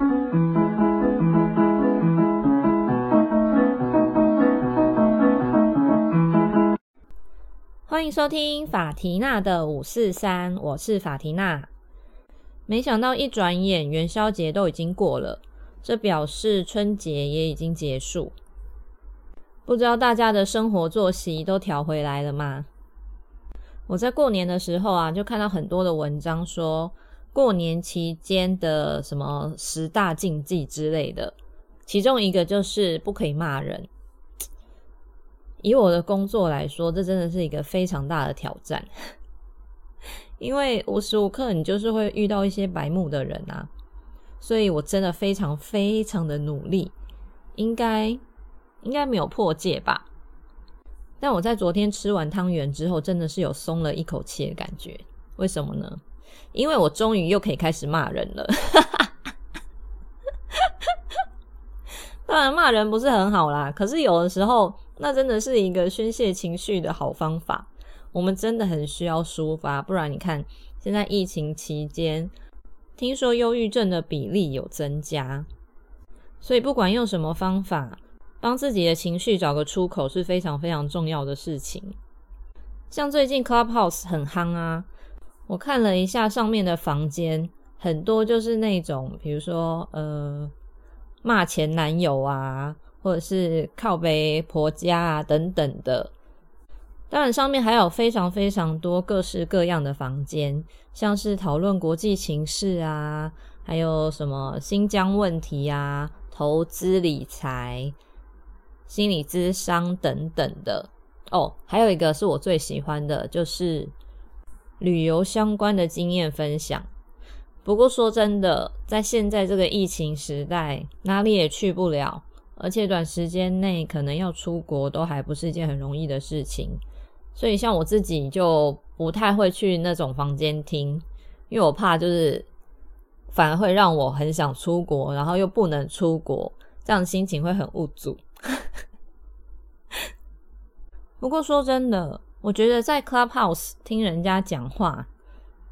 欢迎收听法缇娜的五四三，我是法缇娜。没想到一转眼元宵节都已经过了，这表示春节也已经结束。不知道大家的生活作息都调回来了吗？我在过年的时候啊，就看到很多的文章说过年期间的什么十大禁忌之类的，其中一个就是不可以骂人。以我的工作来说，这真的是一个非常大的挑战，因为无时无刻你就是会遇到一些白目的人啊，所以我真的非常非常的努力，应该应该没有破戒吧。但我在昨天吃完汤圆之后，真的是有松了一口气的感觉。为什么呢？因为我终于又可以开始骂人了。当然，骂人不是很好啦，可是有的时候。那真的是一个宣泄情绪的好方法。我们真的很需要抒发，不然你看，现在疫情期间，听说忧郁症的比例有增加，所以不管用什么方法，帮自己的情绪找个出口是非常非常重要的事情。像最近 Clubhouse 很夯啊，我看了一下上面的房间，很多就是那种，比如说呃，骂前男友啊。或者是靠背婆家啊等等的，当然上面还有非常非常多各式各样的房间，像是讨论国际情势啊，还有什么新疆问题啊、投资理财、心理咨商等等的。哦，还有一个是我最喜欢的，就是旅游相关的经验分享。不过说真的，在现在这个疫情时代，哪里也去不了。而且短时间内可能要出国都还不是一件很容易的事情，所以像我自己就不太会去那种房间听，因为我怕就是反而会让我很想出国，然后又不能出国，这样心情会很无助。不过说真的，我觉得在 Clubhouse 听人家讲话，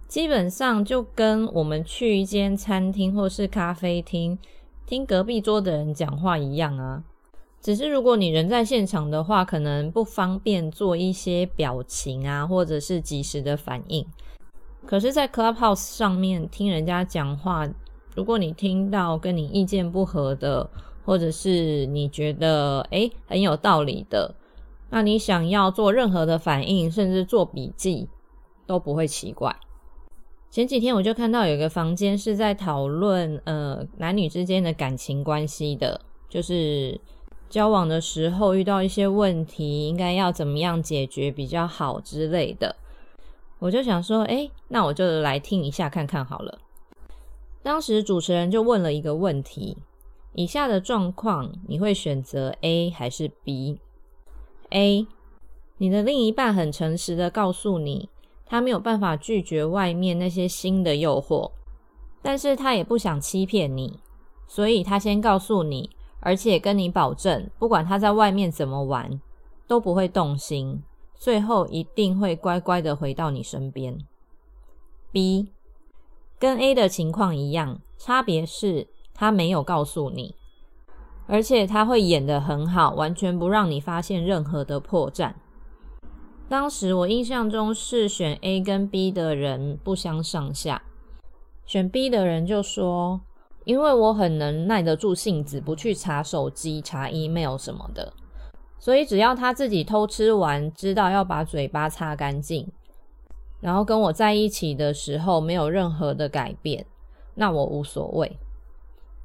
基本上就跟我们去一间餐厅或是咖啡厅。听隔壁桌的人讲话一样啊，只是如果你人在现场的话，可能不方便做一些表情啊，或者是及时的反应。可是，在 Clubhouse 上面听人家讲话，如果你听到跟你意见不合的，或者是你觉得诶很有道理的，那你想要做任何的反应，甚至做笔记，都不会奇怪。前几天我就看到有一个房间是在讨论呃男女之间的感情关系的，就是交往的时候遇到一些问题，应该要怎么样解决比较好之类的。我就想说，哎，那我就来听一下看看好了。当时主持人就问了一个问题：以下的状况你会选择 A 还是 B？A，你的另一半很诚实的告诉你。他没有办法拒绝外面那些新的诱惑，但是他也不想欺骗你，所以他先告诉你，而且跟你保证，不管他在外面怎么玩，都不会动心，最后一定会乖乖的回到你身边。B 跟 A 的情况一样，差别是他没有告诉你，而且他会演得很好，完全不让你发现任何的破绽。当时我印象中是选 A 跟 B 的人不相上下，选 B 的人就说：“因为我很能耐得住性子，不去查手机、查 email 什么的，所以只要他自己偷吃完，知道要把嘴巴擦干净，然后跟我在一起的时候没有任何的改变，那我无所谓。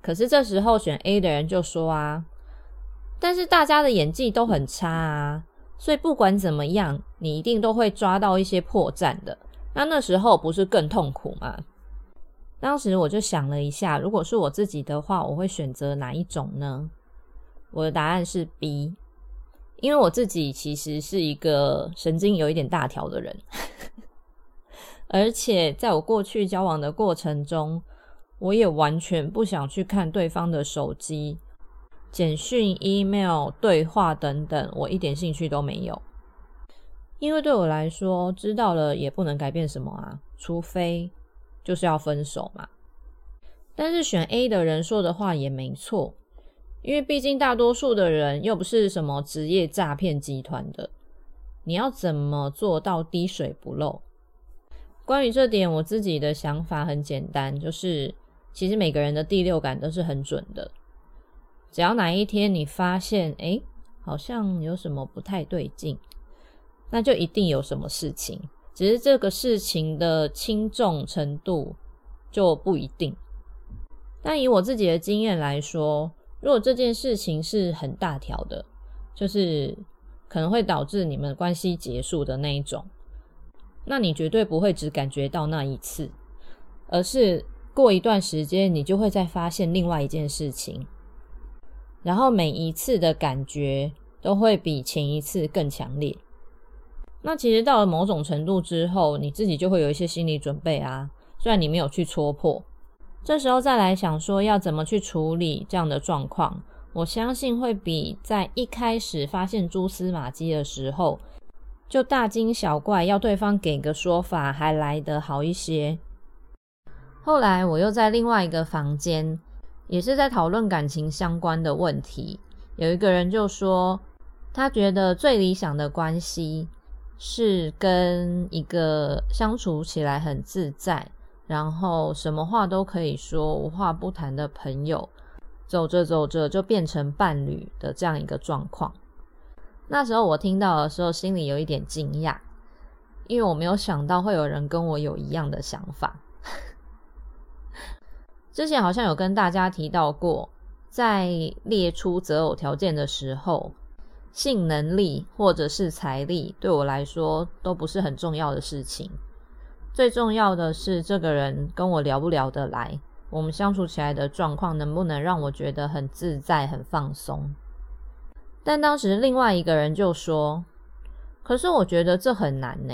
可是这时候选 A 的人就说啊，但是大家的演技都很差啊。”所以不管怎么样，你一定都会抓到一些破绽的。那那时候不是更痛苦吗？当时我就想了一下，如果是我自己的话，我会选择哪一种呢？我的答案是 B，因为我自己其实是一个神经有一点大条的人，而且在我过去交往的过程中，我也完全不想去看对方的手机。简讯、email、对话等等，我一点兴趣都没有，因为对我来说，知道了也不能改变什么啊，除非就是要分手嘛。但是选 A 的人说的话也没错，因为毕竟大多数的人又不是什么职业诈骗集团的，你要怎么做到滴水不漏？关于这点，我自己的想法很简单，就是其实每个人的第六感都是很准的。只要哪一天你发现，哎，好像有什么不太对劲，那就一定有什么事情，只是这个事情的轻重程度就不一定。但以我自己的经验来说，如果这件事情是很大条的，就是可能会导致你们关系结束的那一种。那你绝对不会只感觉到那一次，而是过一段时间，你就会再发现另外一件事情，然后每一次的感觉都会比前一次更强烈。那其实到了某种程度之后，你自己就会有一些心理准备啊，虽然你没有去戳破，这时候再来想说要怎么去处理这样的状况，我相信会比在一开始发现蛛丝马迹的时候。就大惊小怪，要对方给个说法，还来得好一些。后来我又在另外一个房间，也是在讨论感情相关的问题。有一个人就说，他觉得最理想的关系是跟一个相处起来很自在，然后什么话都可以说，无话不谈的朋友，走着走着就变成伴侣的这样一个状况。那时候我听到的时候，心里有一点惊讶，因为我没有想到会有人跟我有一样的想法。之前好像有跟大家提到过，在列出择偶条件的时候，性能力或者是财力对我来说都不是很重要的事情，最重要的是这个人跟我聊不聊得来，我们相处起来的状况能不能让我觉得很自在、很放松。但当时另外一个人就说：“可是我觉得这很难呢，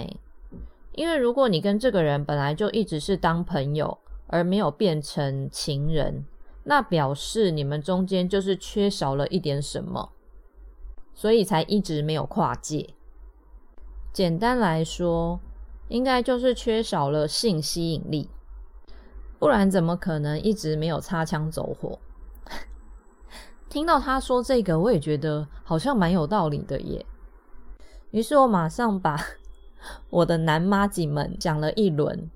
因为如果你跟这个人本来就一直是当朋友，而没有变成情人，那表示你们中间就是缺少了一点什么，所以才一直没有跨界。简单来说，应该就是缺少了性吸引力，不然怎么可能一直没有擦枪走火？” 听到他说这个，我也觉得好像蛮有道理的耶。于是我马上把 我的男妈几们讲了一轮，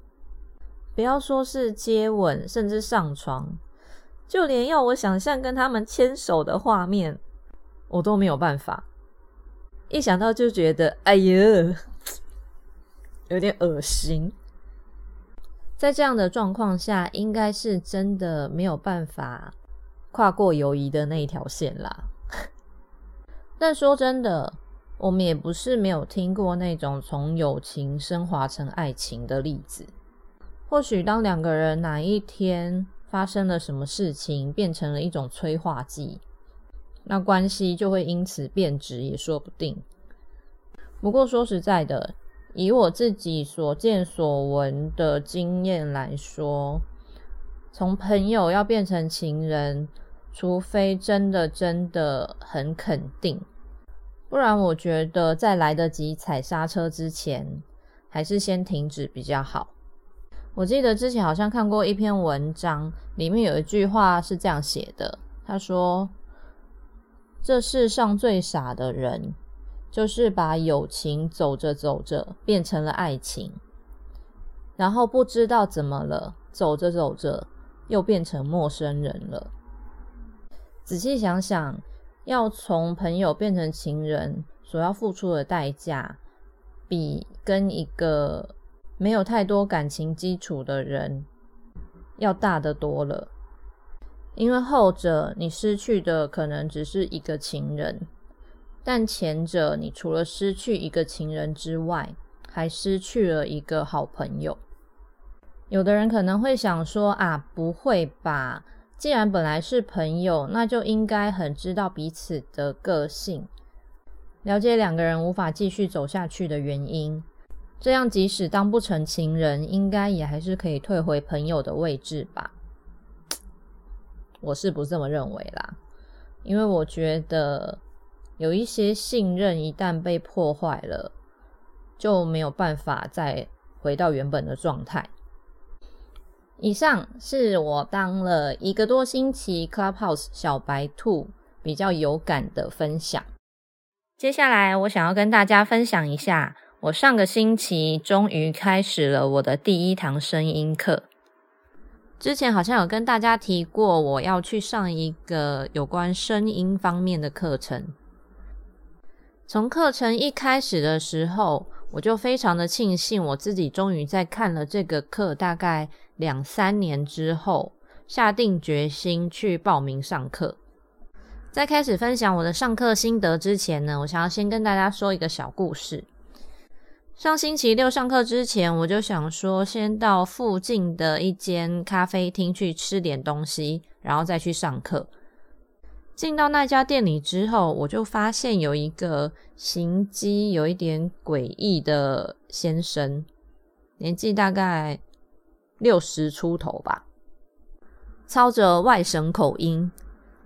不要说是接吻，甚至上床，就连要我想象跟他们牵手的画面，我都没有办法。一想到就觉得，哎呀，有点恶心。在这样的状况下，应该是真的没有办法。跨过友谊的那一条线啦。但说真的，我们也不是没有听过那种从友情升华成爱情的例子。或许当两个人哪一天发生了什么事情，变成了一种催化剂，那关系就会因此变质，也说不定。不过说实在的，以我自己所见所闻的经验来说，从朋友要变成情人。除非真的真的很肯定，不然我觉得在来得及踩刹车之前，还是先停止比较好。我记得之前好像看过一篇文章，里面有一句话是这样写的：他说，这世上最傻的人，就是把友情走着走着变成了爱情，然后不知道怎么了，走着走着又变成陌生人了。仔细想想，要从朋友变成情人，所要付出的代价，比跟一个没有太多感情基础的人要大得多了。因为后者你失去的可能只是一个情人，但前者你除了失去一个情人之外，还失去了一个好朋友。有的人可能会想说：“啊，不会吧？”既然本来是朋友，那就应该很知道彼此的个性，了解两个人无法继续走下去的原因。这样即使当不成情人，应该也还是可以退回朋友的位置吧？我是不这么认为啦，因为我觉得有一些信任一旦被破坏了，就没有办法再回到原本的状态。以上是我当了一个多星期 Clubhouse 小白兔比较有感的分享。接下来，我想要跟大家分享一下，我上个星期终于开始了我的第一堂声音课。之前好像有跟大家提过，我要去上一个有关声音方面的课程。从课程一开始的时候，我就非常的庆幸，我自己终于在看了这个课大概两三年之后，下定决心去报名上课。在开始分享我的上课心得之前呢，我想要先跟大家说一个小故事。上星期六上课之前，我就想说，先到附近的一间咖啡厅去吃点东西，然后再去上课。进到那家店里之后，我就发现有一个行迹有一点诡异的先生，年纪大概六十出头吧，操着外省口音，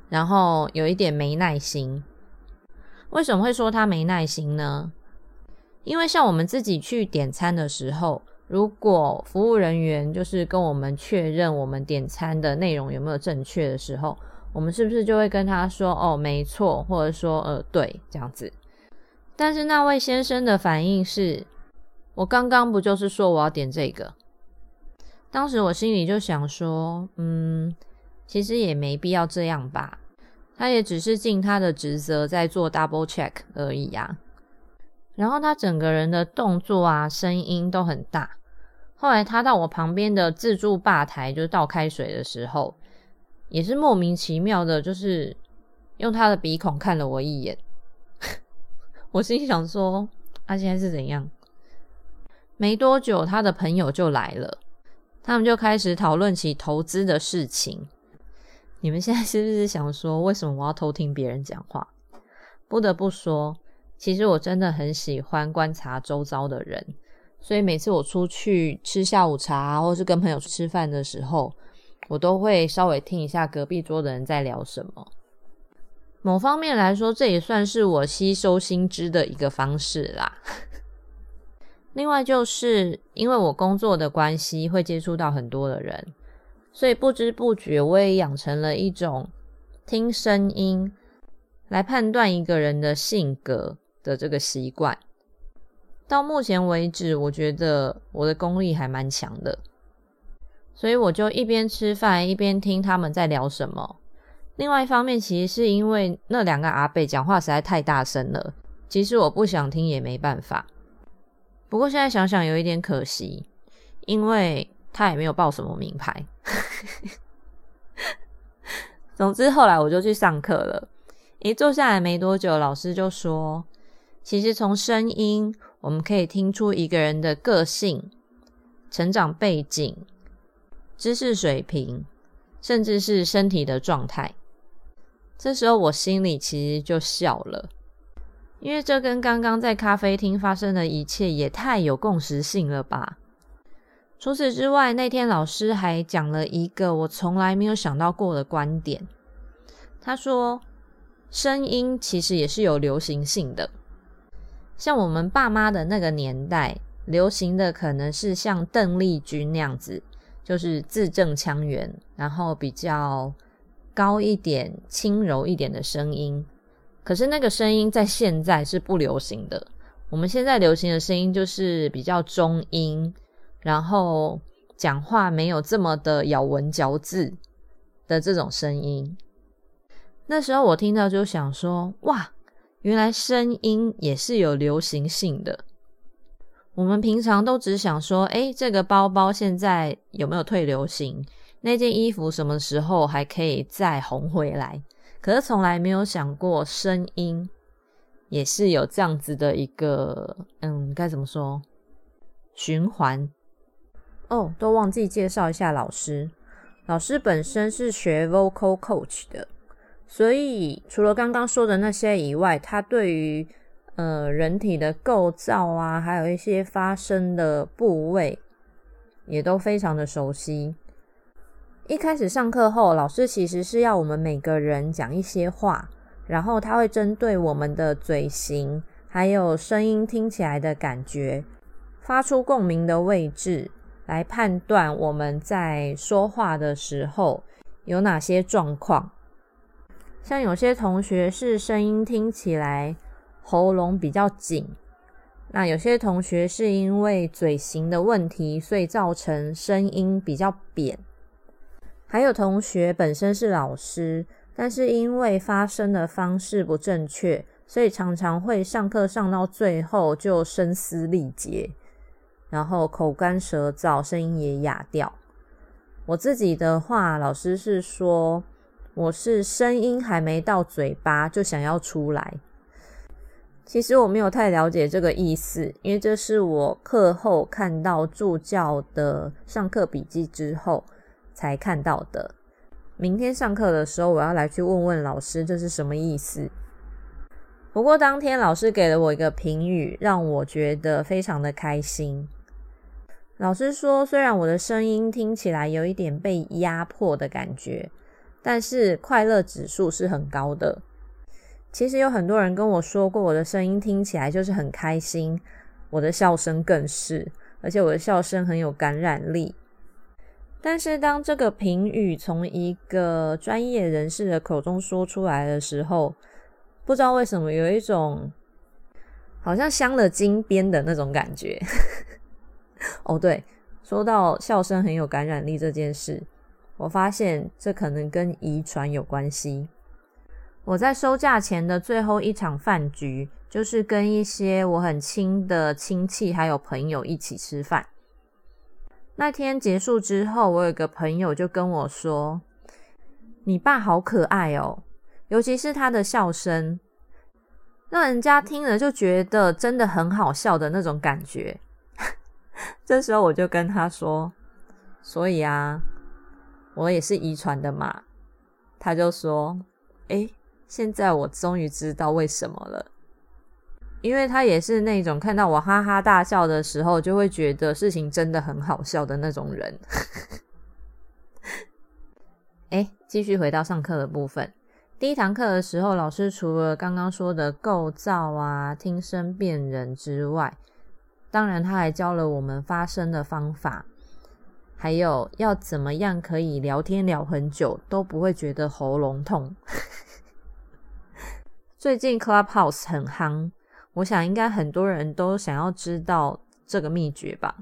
然后有一点没耐心。为什么会说他没耐心呢？因为像我们自己去点餐的时候，如果服务人员就是跟我们确认我们点餐的内容有没有正确的时候，我们是不是就会跟他说“哦，没错”或者说“呃，对”这样子？但是那位先生的反应是：“我刚刚不就是说我要点这个？”当时我心里就想说：“嗯，其实也没必要这样吧，他也只是尽他的职责在做 double check 而已呀。”然后他整个人的动作啊、声音都很大。后来他到我旁边的自助吧台，就是倒开水的时候，也是莫名其妙的，就是用他的鼻孔看了我一眼。我心想说：“他现在是怎样？”没多久，他的朋友就来了，他们就开始讨论起投资的事情。你们现在是不是想说，为什么我要偷听别人讲话？不得不说。其实我真的很喜欢观察周遭的人，所以每次我出去吃下午茶，或是跟朋友吃饭的时候，我都会稍微听一下隔壁桌的人在聊什么。某方面来说，这也算是我吸收新知的一个方式啦。另外，就是因为我工作的关系，会接触到很多的人，所以不知不觉我也养成了一种听声音来判断一个人的性格。的这个习惯，到目前为止，我觉得我的功力还蛮强的，所以我就一边吃饭一边听他们在聊什么。另外一方面，其实是因为那两个阿贝讲话实在太大声了，其实我不想听也没办法。不过现在想想有一点可惜，因为他也没有报什么名牌。总之后来我就去上课了，一坐下来没多久，老师就说。其实从声音，我们可以听出一个人的个性、成长背景、知识水平，甚至是身体的状态。这时候我心里其实就笑了，因为这跟刚刚在咖啡厅发生的一切也太有共识性了吧。除此之外，那天老师还讲了一个我从来没有想到过的观点。他说，声音其实也是有流行性的。像我们爸妈的那个年代，流行的可能是像邓丽君那样子，就是字正腔圆，然后比较高一点、轻柔一点的声音。可是那个声音在现在是不流行的。我们现在流行的声音就是比较中音，然后讲话没有这么的咬文嚼字的这种声音。那时候我听到就想说，哇！原来声音也是有流行性的。我们平常都只想说，哎，这个包包现在有没有退流行？那件衣服什么时候还可以再红回来？可是从来没有想过，声音也是有这样子的一个，嗯，该怎么说？循环。哦，都忘记介绍一下老师。老师本身是学 vocal coach 的。所以，除了刚刚说的那些以外，他对于呃人体的构造啊，还有一些发声的部位，也都非常的熟悉。一开始上课后，老师其实是要我们每个人讲一些话，然后他会针对我们的嘴型，还有声音听起来的感觉，发出共鸣的位置，来判断我们在说话的时候有哪些状况。像有些同学是声音听起来喉咙比较紧，那有些同学是因为嘴型的问题，所以造成声音比较扁。还有同学本身是老师，但是因为发声的方式不正确，所以常常会上课上到最后就声嘶力竭，然后口干舌燥，声音也哑掉。我自己的话，老师是说我是声音还没到嘴巴就想要出来。其实我没有太了解这个意思，因为这是我课后看到助教的上课笔记之后。才看到的。明天上课的时候，我要来去问问老师，这是什么意思？不过当天老师给了我一个评语，让我觉得非常的开心。老师说，虽然我的声音听起来有一点被压迫的感觉，但是快乐指数是很高的。其实有很多人跟我说过，我的声音听起来就是很开心，我的笑声更是，而且我的笑声很有感染力。但是当这个评语从一个专业人士的口中说出来的时候，不知道为什么有一种好像镶了金边的那种感觉。哦，对，说到笑声很有感染力这件事，我发现这可能跟遗传有关系。我在收假前的最后一场饭局，就是跟一些我很亲的亲戚还有朋友一起吃饭。那天结束之后，我有个朋友就跟我说：“你爸好可爱哦，尤其是他的笑声，让人家听了就觉得真的很好笑的那种感觉。”这时候我就跟他说：“所以啊，我也是遗传的嘛。”他就说：“哎，现在我终于知道为什么了。”因为他也是那种看到我哈哈大笑的时候，就会觉得事情真的很好笑的那种人。哎，继续回到上课的部分。第一堂课的时候，老师除了刚刚说的构造啊、听声辨人之外，当然他还教了我们发声的方法，还有要怎么样可以聊天聊很久都不会觉得喉咙痛。最近 Clubhouse 很夯。我想应该很多人都想要知道这个秘诀吧。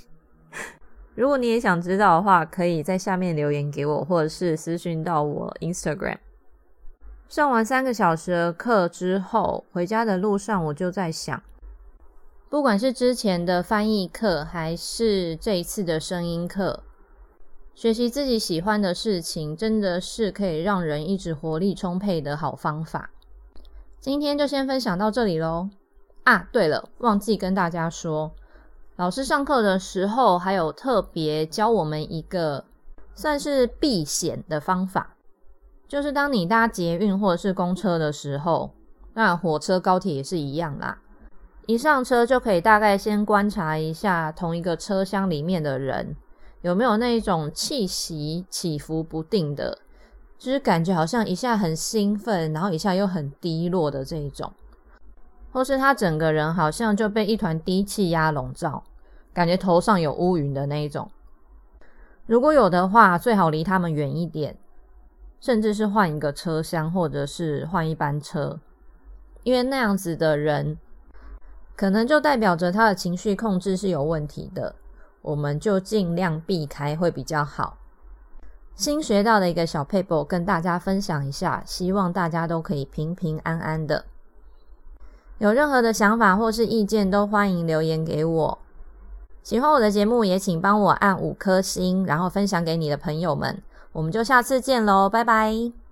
如果你也想知道的话，可以在下面留言给我，或者是私讯到我 Instagram。上完三个小时的课之后，回家的路上我就在想，不管是之前的翻译课，还是这一次的声音课，学习自己喜欢的事情，真的是可以让人一直活力充沛的好方法。今天就先分享到这里喽。啊，对了，忘记跟大家说，老师上课的时候还有特别教我们一个算是避险的方法，就是当你搭捷运或者是公车的时候，那火车、高铁也是一样啦。一上车就可以大概先观察一下同一个车厢里面的人有没有那一种气息起伏不定的。就是感觉好像一下很兴奋，然后一下又很低落的这一种，或是他整个人好像就被一团低气压笼罩，感觉头上有乌云的那一种。如果有的话，最好离他们远一点，甚至是换一个车厢，或者是换一班车，因为那样子的人，可能就代表着他的情绪控制是有问题的，我们就尽量避开会比较好。新学到的一个小 paper 跟大家分享一下，希望大家都可以平平安安的。有任何的想法或是意见，都欢迎留言给我。喜欢我的节目，也请帮我按五颗星，然后分享给你的朋友们。我们就下次见喽，拜拜。